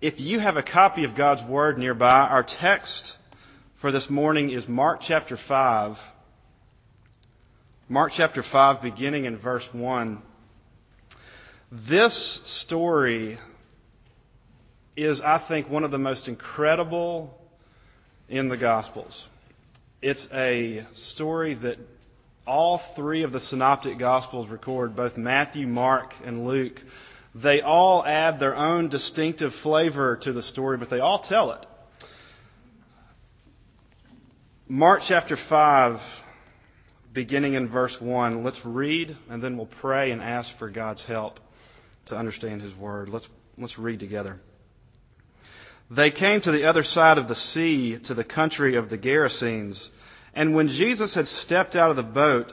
If you have a copy of God's Word nearby, our text for this morning is Mark chapter 5. Mark chapter 5, beginning in verse 1. This story is, I think, one of the most incredible in the Gospels. It's a story that all three of the synoptic Gospels record, both Matthew, Mark, and Luke. They all add their own distinctive flavor to the story, but they all tell it. Mark chapter 5, beginning in verse 1. Let's read, and then we'll pray and ask for God's help to understand His Word. Let's, let's read together. They came to the other side of the sea, to the country of the Gerasenes. And when Jesus had stepped out of the boat,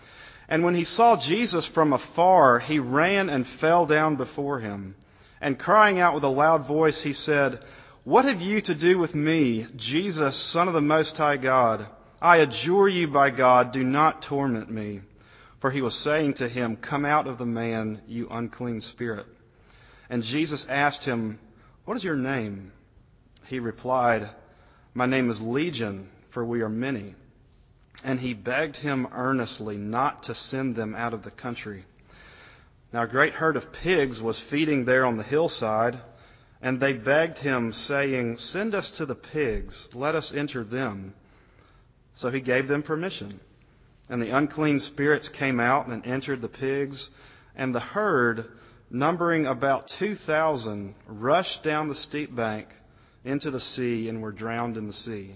And when he saw Jesus from afar, he ran and fell down before him. And crying out with a loud voice, he said, What have you to do with me, Jesus, Son of the Most High God? I adjure you by God, do not torment me. For he was saying to him, Come out of the man, you unclean spirit. And Jesus asked him, What is your name? He replied, My name is Legion, for we are many. And he begged him earnestly not to send them out of the country. Now a great herd of pigs was feeding there on the hillside, and they begged him, saying, Send us to the pigs, let us enter them. So he gave them permission. And the unclean spirits came out and entered the pigs, and the herd, numbering about 2,000, rushed down the steep bank into the sea and were drowned in the sea.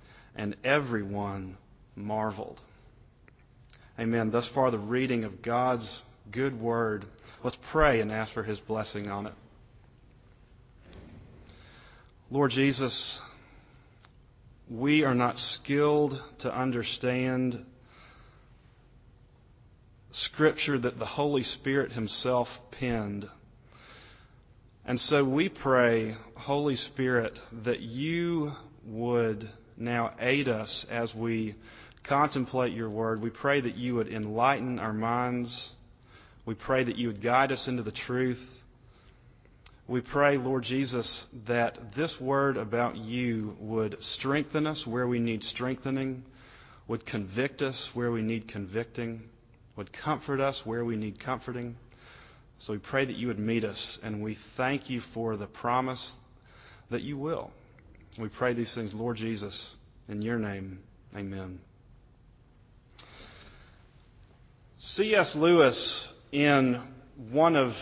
and everyone marveled. Amen. Thus far, the reading of God's good word. Let's pray and ask for his blessing on it. Lord Jesus, we are not skilled to understand scripture that the Holy Spirit himself penned. And so we pray, Holy Spirit, that you would now aid us as we contemplate your word. We pray that you would enlighten our minds. We pray that you would guide us into the truth. We pray, Lord Jesus, that this word about you would strengthen us where we need strengthening, would convict us where we need convicting, would comfort us where we need comforting. So we pray that you would meet us, and we thank you for the promise that you will. We pray these things, Lord Jesus, in your name. Amen. C.S. Lewis, in one of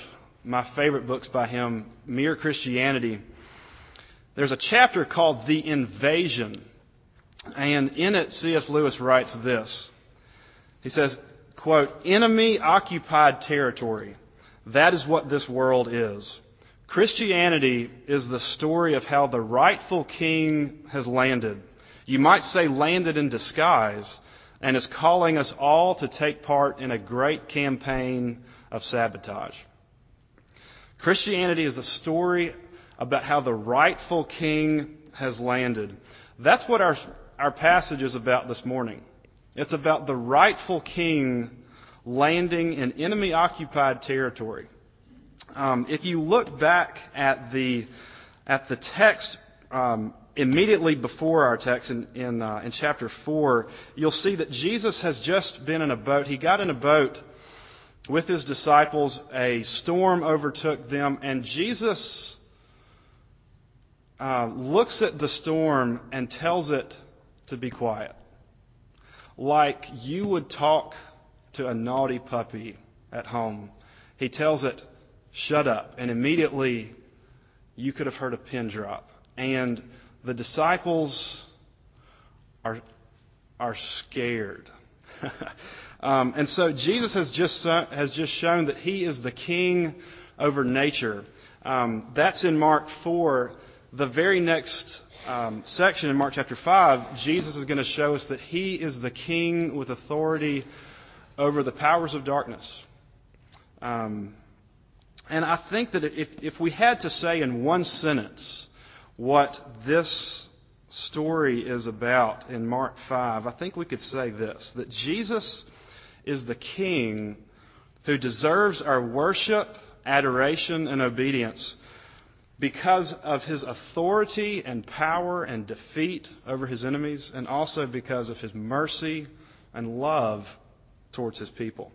my favorite books by him, Mere Christianity, there's a chapter called The Invasion. And in it, C.S. Lewis writes this. He says, quote, enemy occupied territory. That is what this world is. Christianity is the story of how the rightful king has landed. You might say landed in disguise and is calling us all to take part in a great campaign of sabotage. Christianity is the story about how the rightful king has landed. That's what our, our passage is about this morning. It's about the rightful king landing in enemy occupied territory. Um, if you look back at the, at the text um, immediately before our text in, in, uh, in chapter 4, you'll see that Jesus has just been in a boat. He got in a boat with his disciples. A storm overtook them, and Jesus uh, looks at the storm and tells it to be quiet. Like you would talk to a naughty puppy at home. He tells it, shut up. And immediately you could have heard a pin drop. And the disciples are, are scared. um, and so Jesus has just, has just shown that he is the king over nature. Um, that's in Mark 4. The very next um, section in Mark chapter 5, Jesus is going to show us that he is the king with authority over the powers of darkness. Um, and I think that if, if we had to say in one sentence what this story is about in Mark 5, I think we could say this that Jesus is the king who deserves our worship, adoration, and obedience because of his authority and power and defeat over his enemies, and also because of his mercy and love towards his people.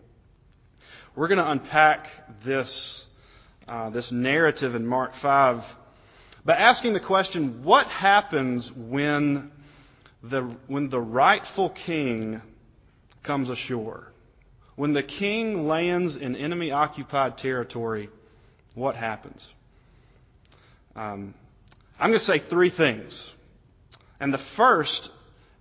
We're going to unpack this, uh, this narrative in Mark 5 by asking the question what happens when the, when the rightful king comes ashore? When the king lands in enemy occupied territory, what happens? Um, I'm going to say three things. And the first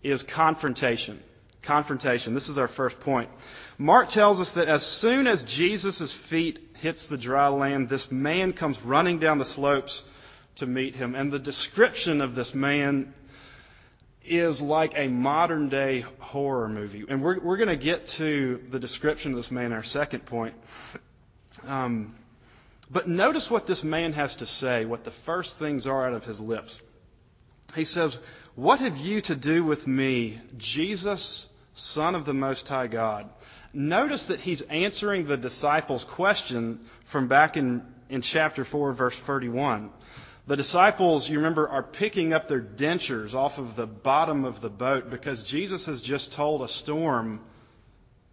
is confrontation. Confrontation. This is our first point. Mark tells us that as soon as Jesus' feet hits the dry land, this man comes running down the slopes to meet him. And the description of this man is like a modern day horror movie. And we're, we're going to get to the description of this man in our second point. Um, but notice what this man has to say, what the first things are out of his lips. He says, What have you to do with me, Jesus, Son of the Most High God? Notice that he's answering the disciples' question from back in, in chapter 4, verse 31. The disciples, you remember, are picking up their dentures off of the bottom of the boat because Jesus has just told a storm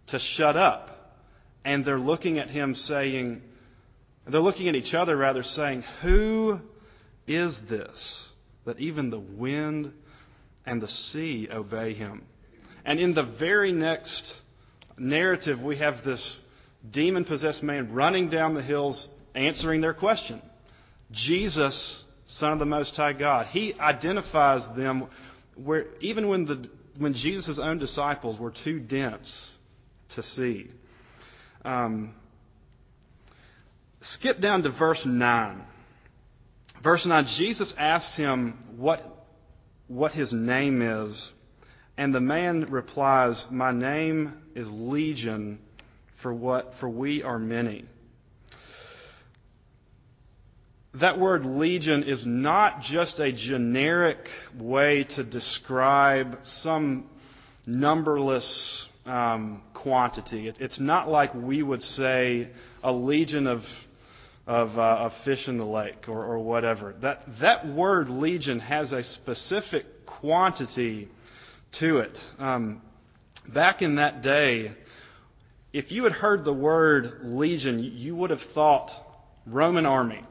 to shut up. And they're looking at him saying, they're looking at each other, rather, saying, Who is this that even the wind and the sea obey him? And in the very next narrative, we have this demon possessed man running down the hills answering their question Jesus, Son of the Most High God. He identifies them where, even when, the, when Jesus' own disciples were too dense to see. Um, skip down to verse 9. Verse 9, Jesus asks him what, what his name is. And the man replies, My name is Legion, for what for we are many. That word legion is not just a generic way to describe some numberless um, quantity. It, it's not like we would say a legion of of, uh, fish in the lake or, or whatever. That, that word legion has a specific quantity to it. Um, back in that day, if you had heard the word legion, you would have thought Roman army.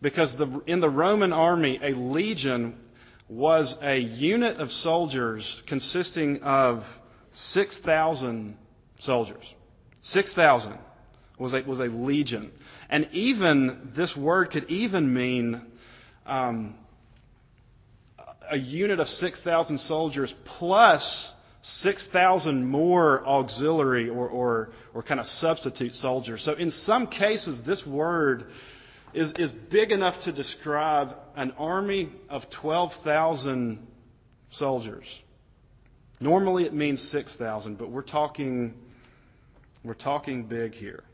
Because the, in the Roman army, a legion was a unit of soldiers consisting of 6,000 soldiers. 6,000 was a, was a legion. And even, this word could even mean um, a unit of 6,000 soldiers plus 6,000 more auxiliary or, or, or kind of substitute soldiers. So in some cases, this word is, is big enough to describe an army of 12,000 soldiers. Normally it means 6,000, but we're talking, we're talking big here.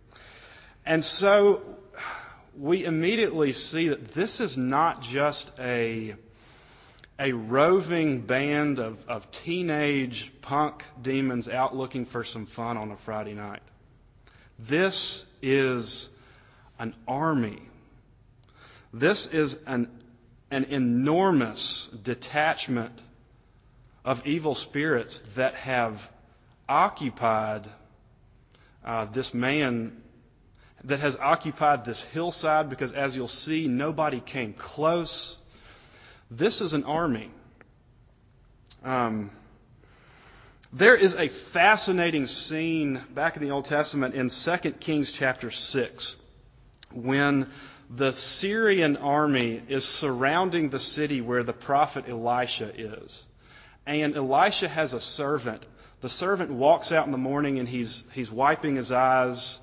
And so we immediately see that this is not just a, a roving band of, of teenage punk demons out looking for some fun on a Friday night. This is an army. This is an, an enormous detachment of evil spirits that have occupied uh, this man, that has occupied this hillside because, as you'll see, nobody came close. This is an army. Um, there is a fascinating scene back in the Old Testament in 2 Kings chapter 6 when the Syrian army is surrounding the city where the prophet Elisha is. And Elisha has a servant. The servant walks out in the morning and he's, he's wiping his eyes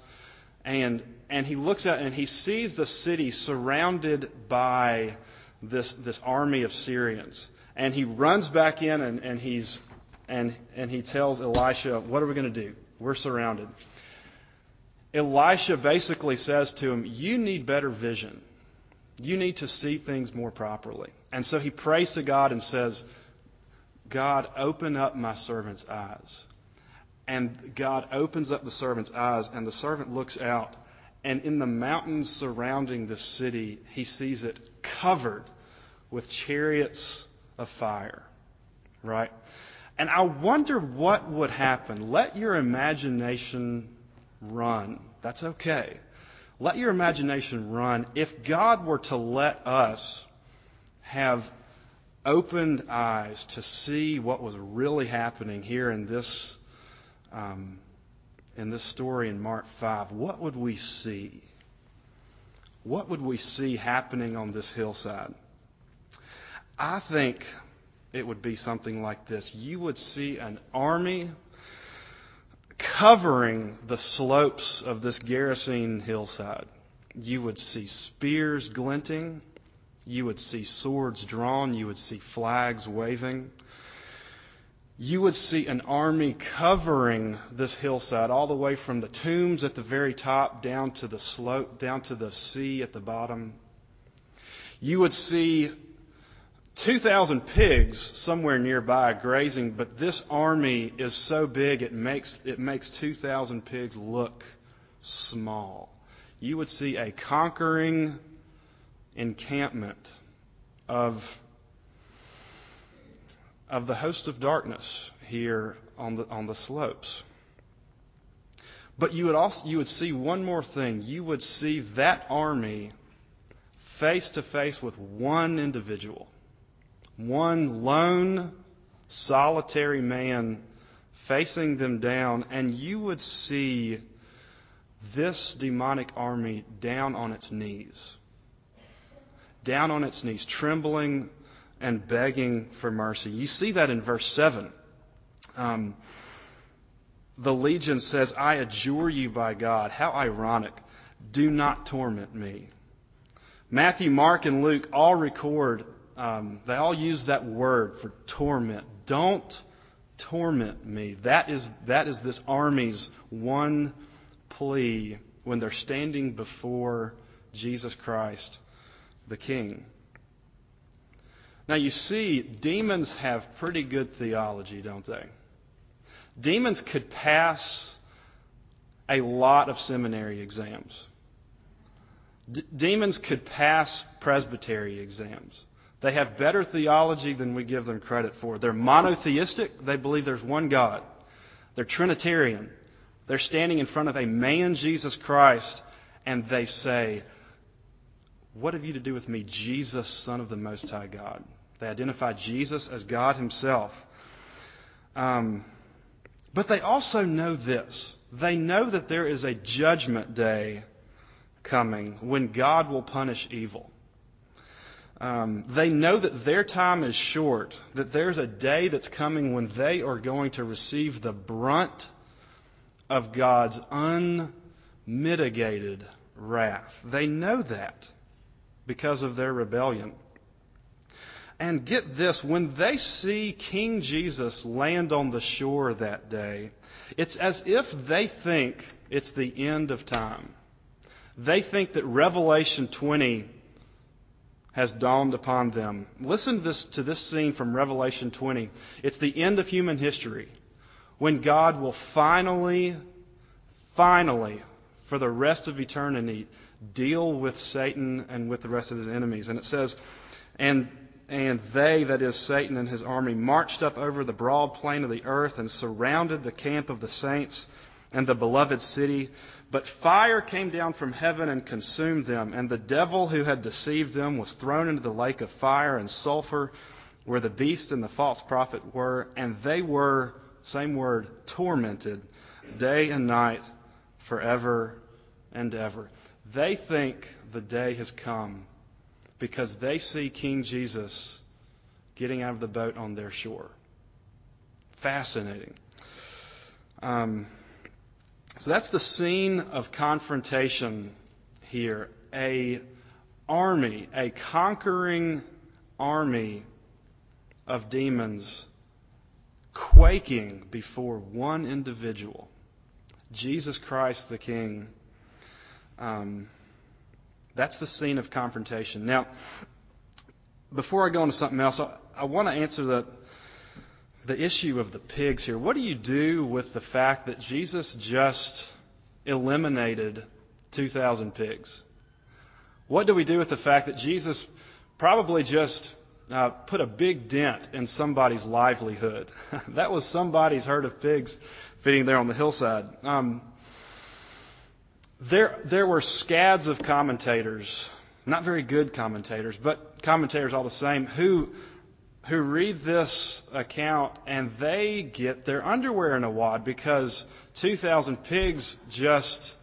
and, and he looks out and he sees the city surrounded by this, this army of Syrians. And he runs back in and, and, he's, and, and he tells Elisha, What are we going to do? We're surrounded. Elisha basically says to him, You need better vision. You need to see things more properly. And so he prays to God and says, God, open up my servant's eyes. And God opens up the servant's eyes, and the servant looks out. And in the mountains surrounding the city, he sees it covered with chariots of fire. Right? And I wonder what would happen. Let your imagination run. That's okay. Let your imagination run. If God were to let us have opened eyes to see what was really happening here in this um, in this story in Mark five, what would we see? What would we see happening on this hillside? I think it would be something like this. You would see an army covering the slopes of this Gerasene hillside. You would see spears glinting. You would see swords drawn. You would see flags waving. You would see an army covering this hillside all the way from the tombs at the very top down to the slope, down to the sea at the bottom. You would see 2,000 pigs somewhere nearby grazing, but this army is so big it makes, it makes 2,000 pigs look small. You would see a conquering encampment of, of the host of darkness here on the, on the slopes. But you would also you would see one more thing. You would see that army face to face with one individual one lone, solitary man facing them down, and you would see this demonic army down on its knees. Down on its knees, trembling and begging for mercy. You see that in verse 7. Um, the legion says, I adjure you by God. How ironic. Do not torment me. Matthew, Mark, and Luke all record um, they all use that word for torment. Don't torment me. That is, that is this army's one plea when they're standing before Jesus Christ, the King. Now, you see, demons have pretty good theology, don't they? Demons could pass a lot of seminary exams. D- demons could pass presbytery exams. They have better theology than we give them credit for. They're monotheistic. They believe there's one God. They're Trinitarian. They're standing in front of a man, Jesus Christ, and they say, What have you to do with me, Jesus, Son of the Most High God? They identify Jesus as God Himself. Um, but they also know this they know that there is a judgment day coming when God will punish evil. Um, they know that their time is short, that there's a day that's coming when they are going to receive the brunt of God's unmitigated wrath. They know that because of their rebellion. And get this when they see King Jesus land on the shore that day, it's as if they think it's the end of time. They think that Revelation 20 has dawned upon them. Listen to this, to this scene from Revelation 20. It's the end of human history when God will finally, finally, for the rest of eternity, deal with Satan and with the rest of his enemies. And it says, and and they, that is Satan and his army, marched up over the broad plain of the earth and surrounded the camp of the saints and the beloved city. But fire came down from heaven and consumed them, and the devil who had deceived them was thrown into the lake of fire and sulfur, where the beast and the false prophet were, and they were, same word, tormented day and night forever and ever. They think the day has come because they see King Jesus getting out of the boat on their shore. Fascinating. Um, so that's the scene of confrontation here. A army, a conquering army of demons quaking before one individual, Jesus Christ the King. Um, that's the scene of confrontation. Now, before I go into something else, I, I want to answer the, the issue of the pigs here. What do you do with the fact that Jesus just eliminated 2,000 pigs? What do we do with the fact that Jesus probably just uh, put a big dent in somebody's livelihood? that was somebody's herd of pigs feeding there on the hillside. Um, there, there were scads of commentators, not very good commentators, but commentators all the same, who, who read this account and they get their underwear in a wad because 2,000 pigs just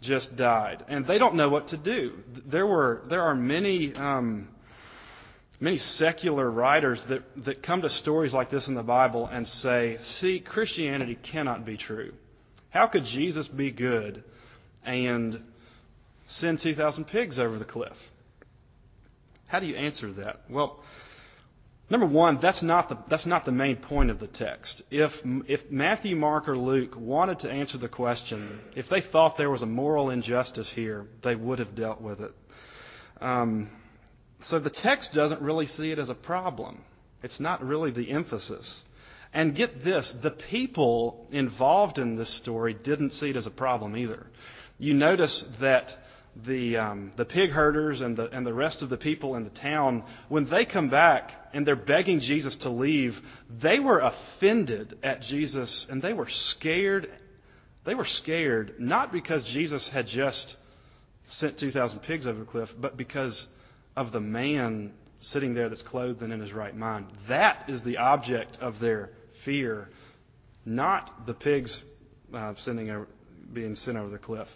just died, and they don't know what to do. There were there are many um, many secular writers that that come to stories like this in the Bible and say, "See, Christianity cannot be true. How could Jesus be good and send 2,000 pigs over the cliff. How do you answer that? Well, number one, that's not the, that's not the main point of the text. If, if Matthew, Mark, or Luke wanted to answer the question, if they thought there was a moral injustice here, they would have dealt with it. Um, so the text doesn't really see it as a problem. It's not really the emphasis. And get this the people involved in this story didn't see it as a problem either you notice that the, um, the pig herders and the, and the rest of the people in the town, when they come back and they're begging Jesus to leave, they were offended at Jesus and they were scared. They were scared not because Jesus had just sent 2,000 pigs over the cliff, but because of the man sitting there that's clothed and in his right mind. That is the object of their fear, not the pigs uh, sending over, being sent over the cliff.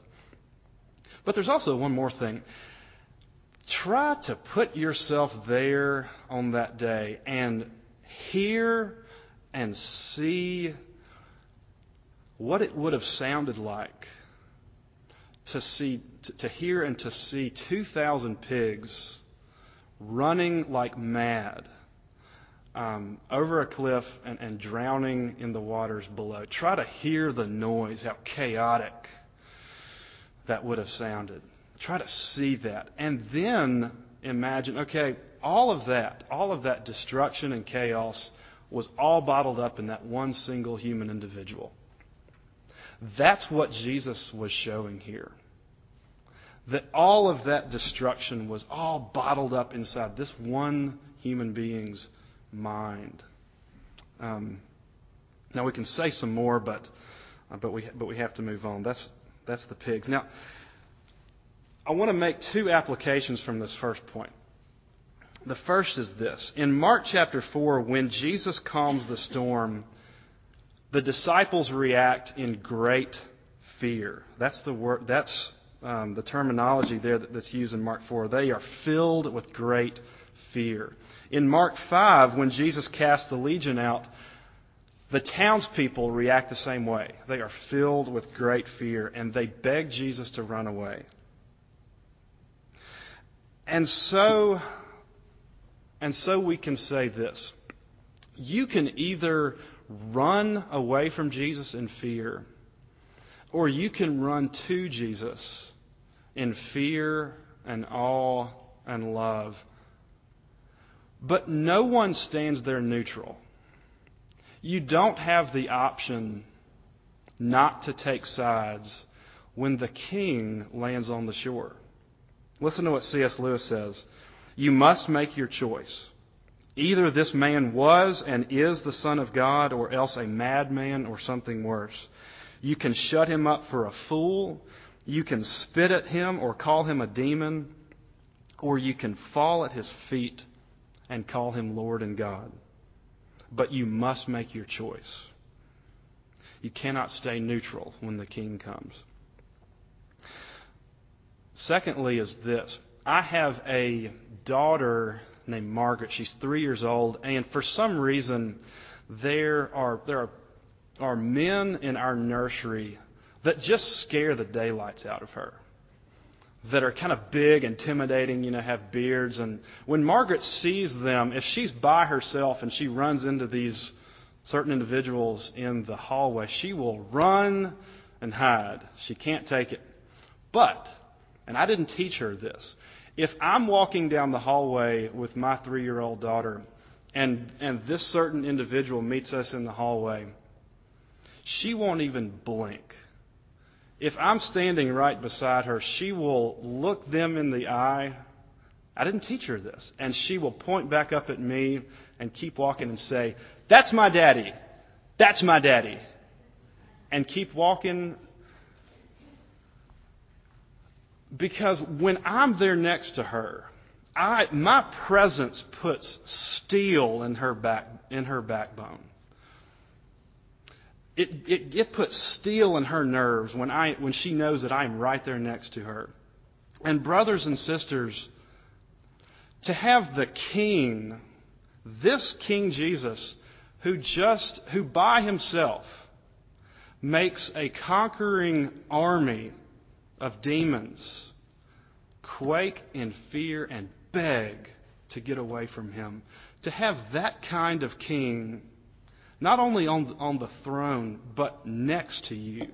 But there's also one more thing. Try to put yourself there on that day and hear and see what it would have sounded like to see to, hear and to see 2000 pigs running like mad um, over a cliff and, and drowning in the waters below. Try to hear the noise, how chaotic that would have sounded. Try to see that. And then imagine okay, all of that, all of that destruction and chaos was all bottled up in that one single human individual. That's what Jesus was showing here. That all of that destruction was all bottled up inside this one human being's mind. Um, now we can say some more, but uh, but we but we have to move on. That's that's the pigs. Now, I want to make two applications from this first point. The first is this. In Mark chapter 4, when Jesus calms the storm, the disciples react in great fear. That's the word, that's um, the terminology there that's used in Mark 4. They are filled with great fear. In Mark 5, when Jesus cast the legion out, the townspeople react the same way. They are filled with great fear and they beg Jesus to run away. And so, and so we can say this. You can either run away from Jesus in fear, or you can run to Jesus in fear and awe and love But no one stands there neutral. You don't have the option not to take sides when the king lands on the shore. Listen to what C.S. Lewis says. You must make your choice. Either this man was and is the Son of God, or else a madman or something worse. You can shut him up for a fool, you can spit at him or call him a demon, or you can fall at his feet and call him Lord and God. But you must make your choice. You cannot stay neutral when the king comes. Secondly, is this I have a daughter named Margaret. She's three years old, and for some reason, there are there are, are men in our nursery that just scare the daylights out of her. That are kind of big, intimidating, you know, have beards. And when Margaret sees them, if she's by herself and she runs into these certain individuals in the hallway, she will run and hide. She can't take it. But, and I didn't teach her this, if I'm walking down the hallway with my three year old daughter and, and this certain individual meets us in the hallway, she won't even blink. If I'm standing right beside her, she will look them in the eye. I didn't teach her this. And she will point back up at me and keep walking and say, That's my daddy. That's my daddy. And keep walking because when I'm there next to her, I, my presence puts steel in her back in her backbone. It, it, it puts steel in her nerves when I when she knows that I'm right there next to her. And brothers and sisters, to have the King, this King Jesus, who just who by himself makes a conquering army of demons quake in fear and beg to get away from him. To have that kind of king, not only on, on the throne, but next to you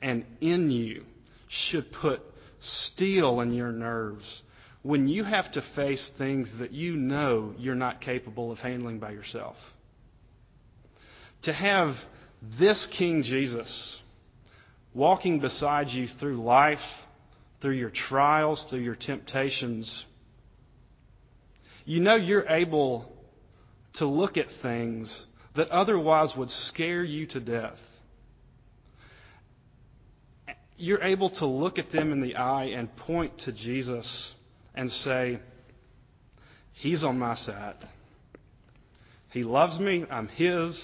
and in you, should put steel in your nerves when you have to face things that you know you're not capable of handling by yourself. To have this King Jesus walking beside you through life, through your trials, through your temptations, you know you're able to look at things that otherwise would scare you to death. You're able to look at them in the eye and point to Jesus and say, He's on my side. He loves me. I'm His.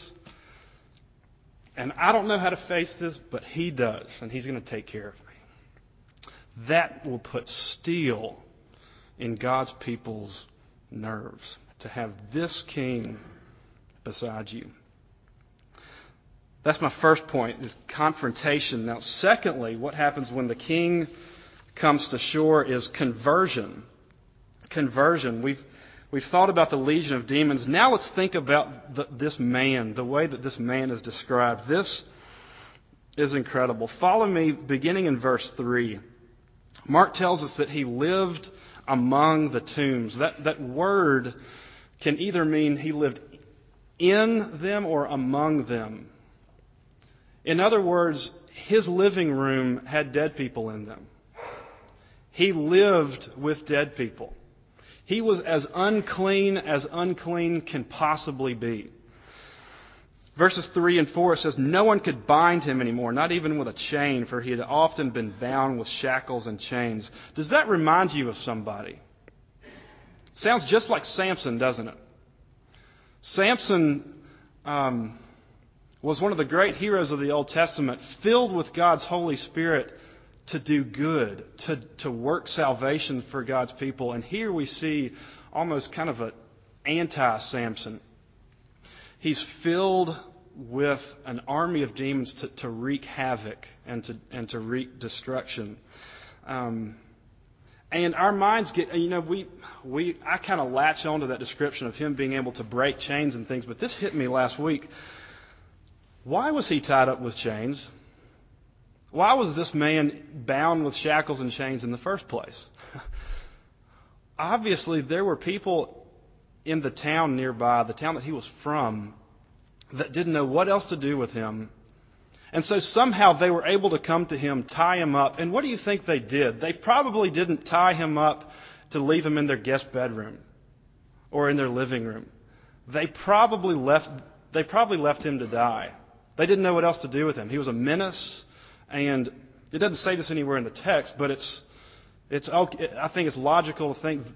And I don't know how to face this, but He does, and He's going to take care of me. That will put steel in God's people's nerves to have this King beside you. That's my first point, is confrontation. Now, secondly, what happens when the king comes to shore is conversion. Conversion. We've We've thought about the legion of demons. Now let's think about the, this man, the way that this man is described. This is incredible. Follow me beginning in verse 3. Mark tells us that he lived among the tombs. That, that word can either mean he lived in them or among them. In other words, his living room had dead people in them. He lived with dead people. He was as unclean as unclean can possibly be. Verses 3 and 4 says, No one could bind him anymore, not even with a chain, for he had often been bound with shackles and chains. Does that remind you of somebody? Sounds just like Samson, doesn't it? Samson um, was one of the great heroes of the Old Testament, filled with God's Holy Spirit to do good, to, to work salvation for God's people. And here we see almost kind of an anti Samson. He's filled with an army of demons to, to wreak havoc and to, and to wreak destruction. Um, and our minds get, you know, we, we, I kind of latch onto that description of him being able to break chains and things, but this hit me last week. Why was he tied up with chains? Why was this man bound with shackles and chains in the first place? Obviously, there were people in the town nearby, the town that he was from, that didn't know what else to do with him. And so somehow they were able to come to him, tie him up. And what do you think they did? They probably didn't tie him up to leave him in their guest bedroom or in their living room. They probably left, they probably left him to die. They didn't know what else to do with him. He was a menace, and it doesn't say this anywhere in the text, but it's, it's, I think it's logical to think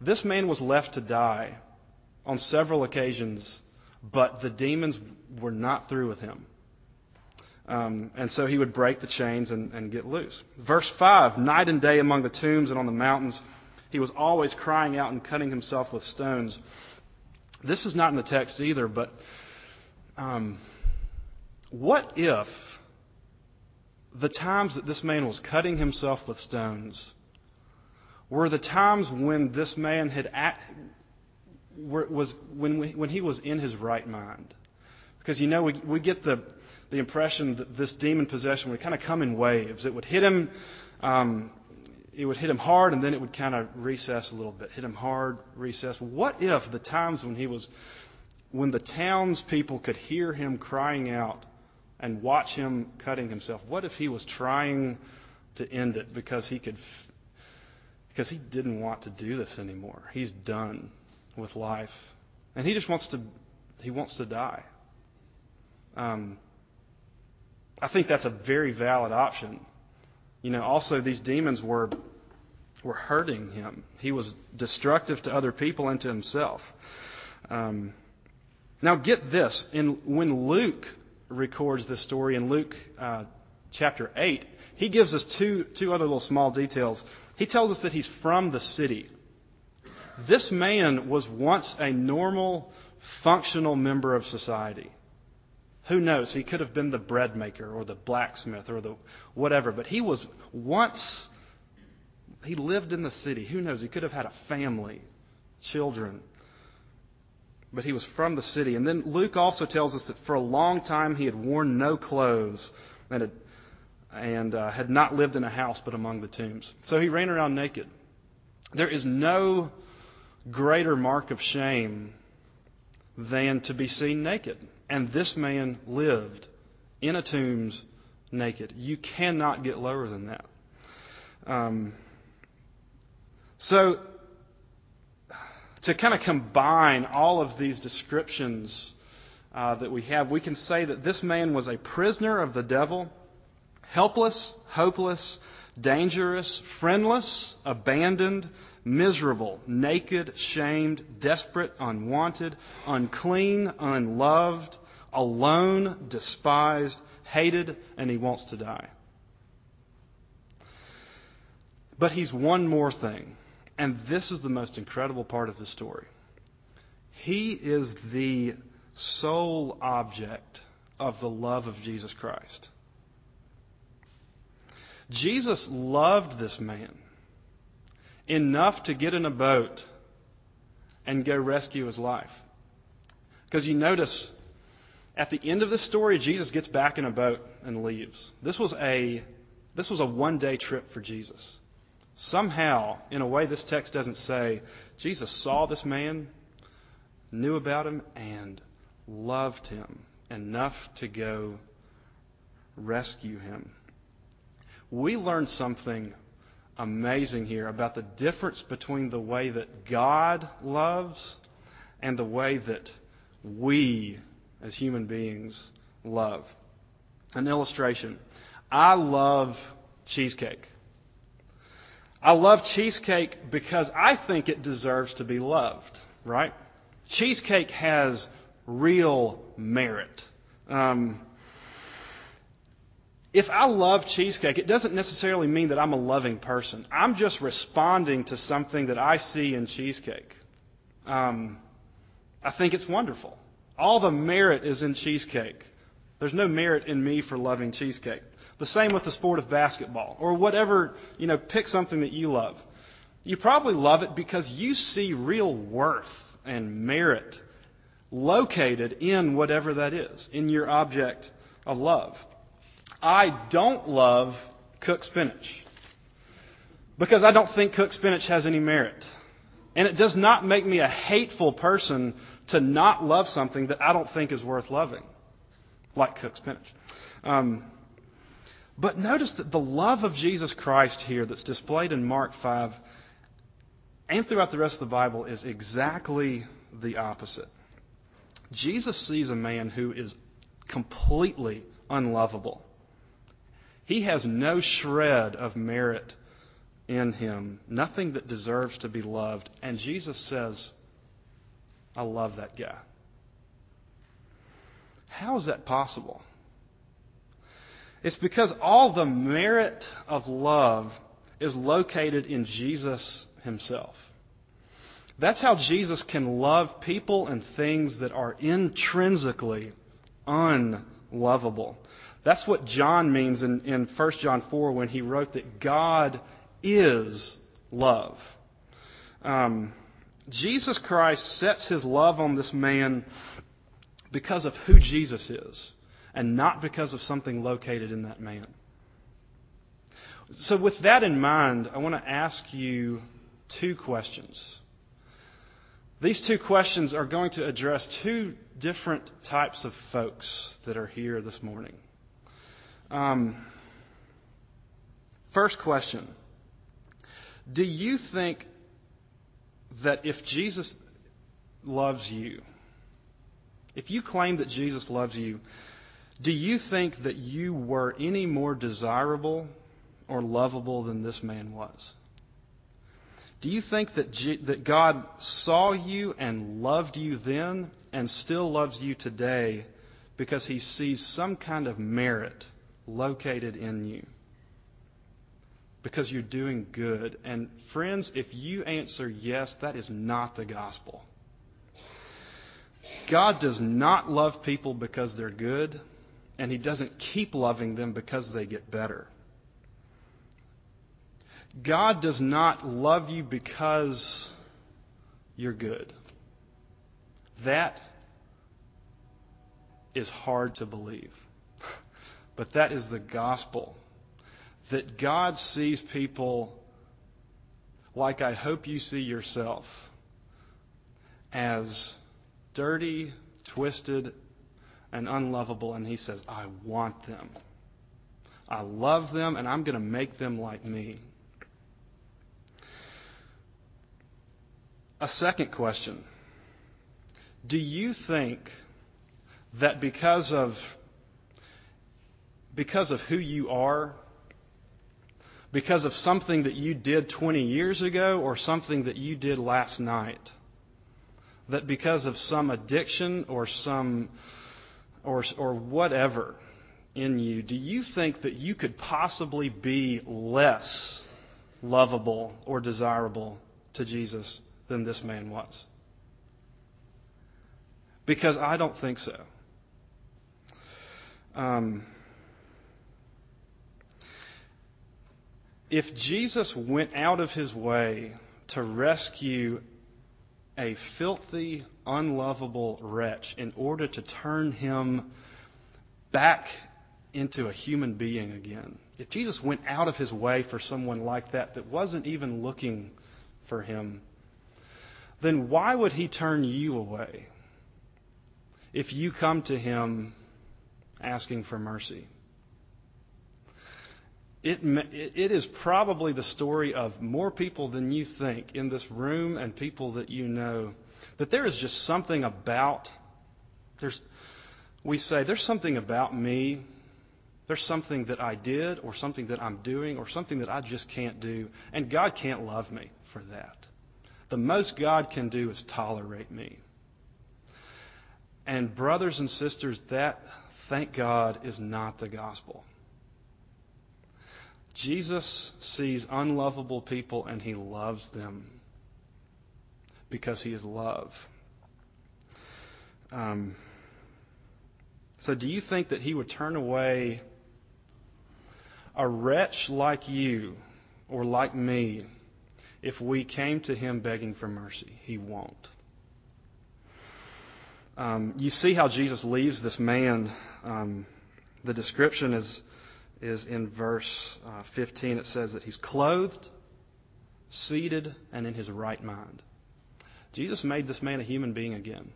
this man was left to die on several occasions, but the demons were not through with him. Um, and so he would break the chains and, and get loose. Verse 5 Night and day among the tombs and on the mountains, he was always crying out and cutting himself with stones. This is not in the text either, but um, what if the times that this man was cutting himself with stones were the times when this man had act, was when, when he was in his right mind? Because you know we, we get the the impression that this demon possession would kind of come in waves. It would hit him um, it would hit him hard and then it would kind of recess a little bit. Hit him hard, recess. What if the times when he was, when the townspeople could hear him crying out and watch him cutting himself, what if he was trying to end it because he could, because he didn't want to do this anymore? He's done with life. And he just wants to, he wants to die. Um, I think that's a very valid option. You know, also these demons were were hurting him. He was destructive to other people and to himself. Um, now, get this: in when Luke records this story in Luke uh, chapter eight, he gives us two two other little small details. He tells us that he's from the city. This man was once a normal, functional member of society. Who knows? He could have been the bread maker or the blacksmith or the whatever, but he was once he lived in the city. Who knows? He could have had a family, children. But he was from the city. And then Luke also tells us that for a long time he had worn no clothes and had, and, uh, had not lived in a house but among the tombs. So he ran around naked. There is no greater mark of shame than to be seen naked. And this man lived in a tombs naked. You cannot get lower than that. Um, so, to kind of combine all of these descriptions uh, that we have, we can say that this man was a prisoner of the devil, helpless, hopeless, dangerous, friendless, abandoned, miserable, naked, shamed, desperate, unwanted, unclean, unloved, alone, despised, hated, and he wants to die. But he's one more thing. And this is the most incredible part of the story. He is the sole object of the love of Jesus Christ. Jesus loved this man enough to get in a boat and go rescue his life. Because you notice at the end of the story, Jesus gets back in a boat and leaves. This was a, this was a one day trip for Jesus. Somehow, in a way this text doesn't say, Jesus saw this man, knew about him, and loved him enough to go rescue him. We learn something amazing here about the difference between the way that God loves and the way that we, as human beings, love. An illustration. I love cheesecake. I love cheesecake because I think it deserves to be loved, right? Cheesecake has real merit. Um, if I love cheesecake, it doesn't necessarily mean that I'm a loving person. I'm just responding to something that I see in cheesecake. Um, I think it's wonderful. All the merit is in cheesecake. There's no merit in me for loving cheesecake. The same with the sport of basketball or whatever, you know, pick something that you love. You probably love it because you see real worth and merit located in whatever that is, in your object of love. I don't love cooked spinach because I don't think cooked spinach has any merit. And it does not make me a hateful person to not love something that I don't think is worth loving, like cooked spinach. Um, but notice that the love of Jesus Christ here that's displayed in Mark 5 and throughout the rest of the Bible is exactly the opposite. Jesus sees a man who is completely unlovable. He has no shred of merit in him, nothing that deserves to be loved. And Jesus says, I love that guy. How is that possible? It's because all the merit of love is located in Jesus himself. That's how Jesus can love people and things that are intrinsically unlovable. That's what John means in, in 1 John 4 when he wrote that God is love. Um, Jesus Christ sets his love on this man because of who Jesus is and not because of something located in that man. So, with that in mind, I want to ask you two questions. These two questions are going to address two different types of folks that are here this morning. Um, first question Do you think that if Jesus loves you, if you claim that Jesus loves you, do you think that you were any more desirable or lovable than this man was? Do you think that, G- that God saw you and loved you then and still loves you today because he sees some kind of merit located in you? Because you're doing good. And friends, if you answer yes, that is not the gospel. God does not love people because they're good and He doesn't keep loving them because they get better. God does not love you because you're good. That is hard to believe. But that is the gospel. That God sees people like I hope you see yourself as dirty, twisted, and unlovable, and he says, I want them. I love them, and I'm going to make them like me. A second question Do you think that because of, because of who you are, because of something that you did 20 years ago or something that you did last night, that because of some addiction or some or, or whatever in you, do you think that you could possibly be less lovable or desirable to Jesus than this man was? Because I don't think so. Um, if Jesus went out of his way to rescue a filthy, unlovable wretch in order to turn him back into a human being again. If Jesus went out of his way for someone like that that wasn't even looking for him, then why would he turn you away if you come to him asking for mercy? It, it is probably the story of more people than you think in this room and people that you know that there is just something about there's we say there's something about me there's something that I did or something that I'm doing or something that I just can't do and God can't love me for that. The most God can do is tolerate me. And brothers and sisters that thank God is not the gospel. Jesus sees unlovable people and he loves them because he is love. Um, so, do you think that he would turn away a wretch like you or like me if we came to him begging for mercy? He won't. Um, you see how Jesus leaves this man. Um, the description is is in verse uh, 15. It says that he's clothed, seated, and in his right mind. Jesus made this man a human being again.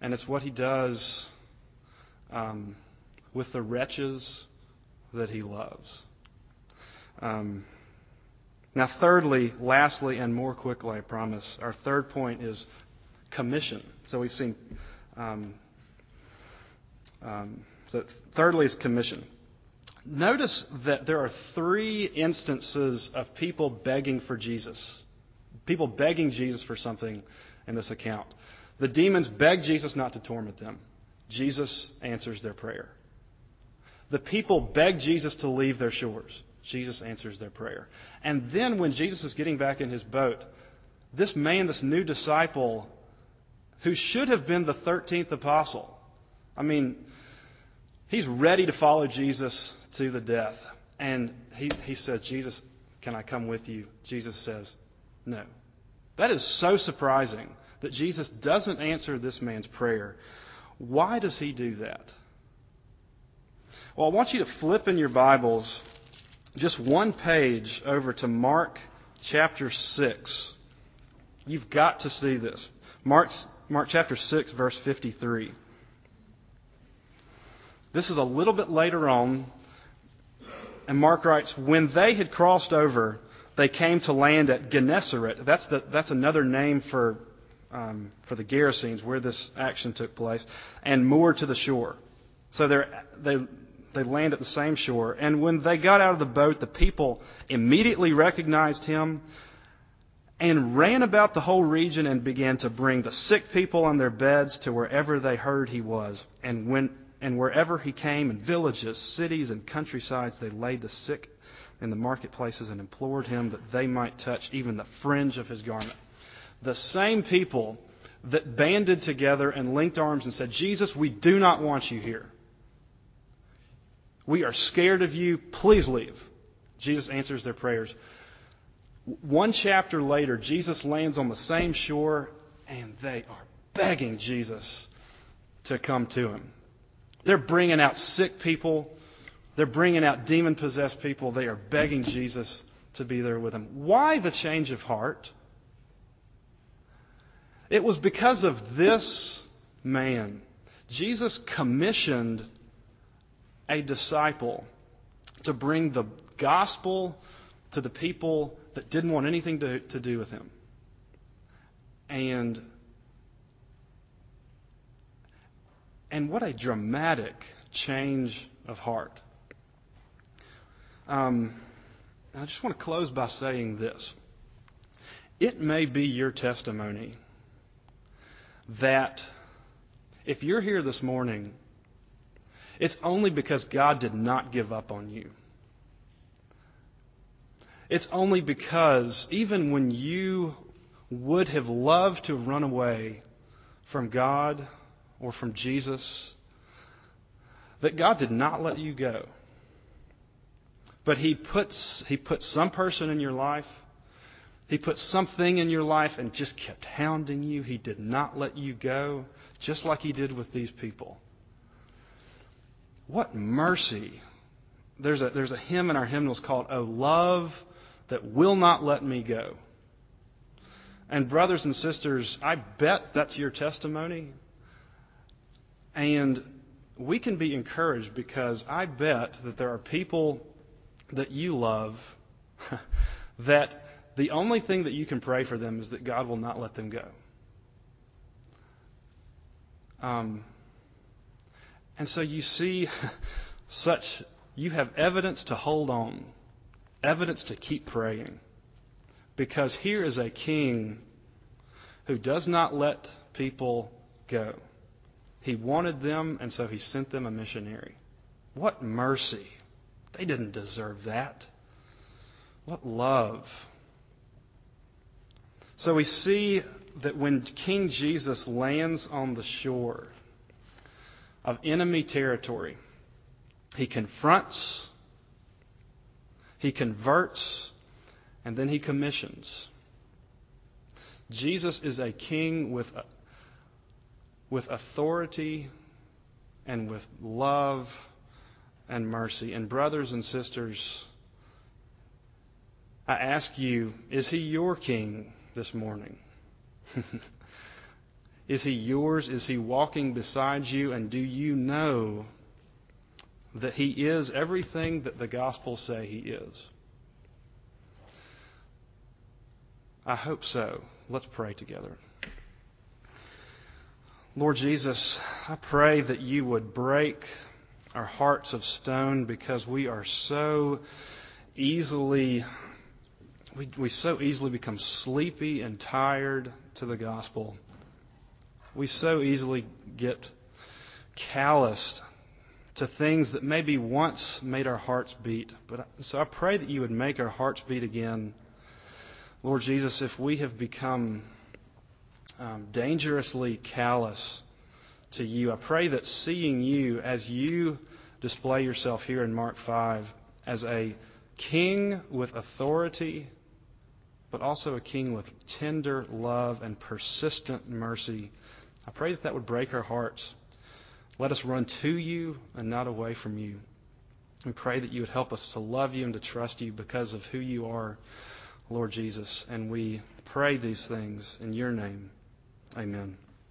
And it's what he does um, with the wretches that he loves. Um, now, thirdly, lastly, and more quickly, I promise, our third point is commission. So we've seen. Um, um, so, thirdly, is commission. Notice that there are three instances of people begging for Jesus. People begging Jesus for something in this account. The demons beg Jesus not to torment them. Jesus answers their prayer. The people beg Jesus to leave their shores. Jesus answers their prayer. And then when Jesus is getting back in his boat, this man, this new disciple, who should have been the 13th apostle, I mean, he's ready to follow Jesus to the death. And he, he says, Jesus, can I come with you? Jesus says, no. That is so surprising that Jesus doesn't answer this man's prayer. Why does he do that? Well, I want you to flip in your Bibles just one page over to Mark chapter 6. You've got to see this. Mark, Mark chapter 6, verse 53. This is a little bit later on. And Mark writes, When they had crossed over, they came to land at Gennesaret. That's, the, that's another name for, um, for the Gerasenes where this action took place, and moored to the shore. So they they land at the same shore. And when they got out of the boat, the people immediately recognized him and ran about the whole region and began to bring the sick people on their beds to wherever they heard he was. And when and wherever he came, in villages, cities, and countrysides, they laid the sick in the marketplaces and implored him that they might touch even the fringe of his garment. The same people that banded together and linked arms and said, Jesus, we do not want you here. We are scared of you. Please leave. Jesus answers their prayers. One chapter later, Jesus lands on the same shore, and they are begging Jesus to come to him. They're bringing out sick people, they're bringing out demon possessed people. They are begging Jesus to be there with them. Why the change of heart? It was because of this man. Jesus commissioned a disciple to bring the gospel to the people that didn't want anything to, to do with him. And and what a dramatic change of heart. Um, I just want to close by saying this. It may be your testimony that if you're here this morning it's only because God did not give up on you. It's only because even when you would have loved to run away from God or from Jesus, that God did not let you go. But He puts He put some person in your life. He put something in your life and just kept hounding you. He did not let you go, just like He did with these people. What mercy. There's a, there's a hymn in our hymnals called, O Love That Will Not Let Me Go. And, brothers and sisters, I bet that's your testimony. And we can be encouraged because I bet that there are people that you love that the only thing that you can pray for them is that God will not let them go. Um, and so you see such, you have evidence to hold on, evidence to keep praying. Because here is a king who does not let people go. He wanted them, and so he sent them a missionary. What mercy! They didn't deserve that. What love. So we see that when King Jesus lands on the shore, of enemy territory. He confronts, he converts, and then he commissions. Jesus is a king with, with authority and with love and mercy. And, brothers and sisters, I ask you, is he your king this morning? is he yours? Is he walking beside you? And do you know that he is everything that the Gospels say he is? I hope so. Let's pray together. Lord Jesus, I pray that you would break our hearts of stone because we are so easily we, we so easily become sleepy and tired to the gospel. We so easily get calloused to things that maybe once made our hearts beat. But so I pray that you would make our hearts beat again. Lord Jesus, if we have become um, dangerously callous to you, I pray that seeing you as you display yourself here in Mark 5 as a king with authority, but also a king with tender love and persistent mercy, I pray that that would break our hearts. Let us run to you and not away from you. We pray that you would help us to love you and to trust you because of who you are, Lord Jesus. And we pray these things in your name. Amen.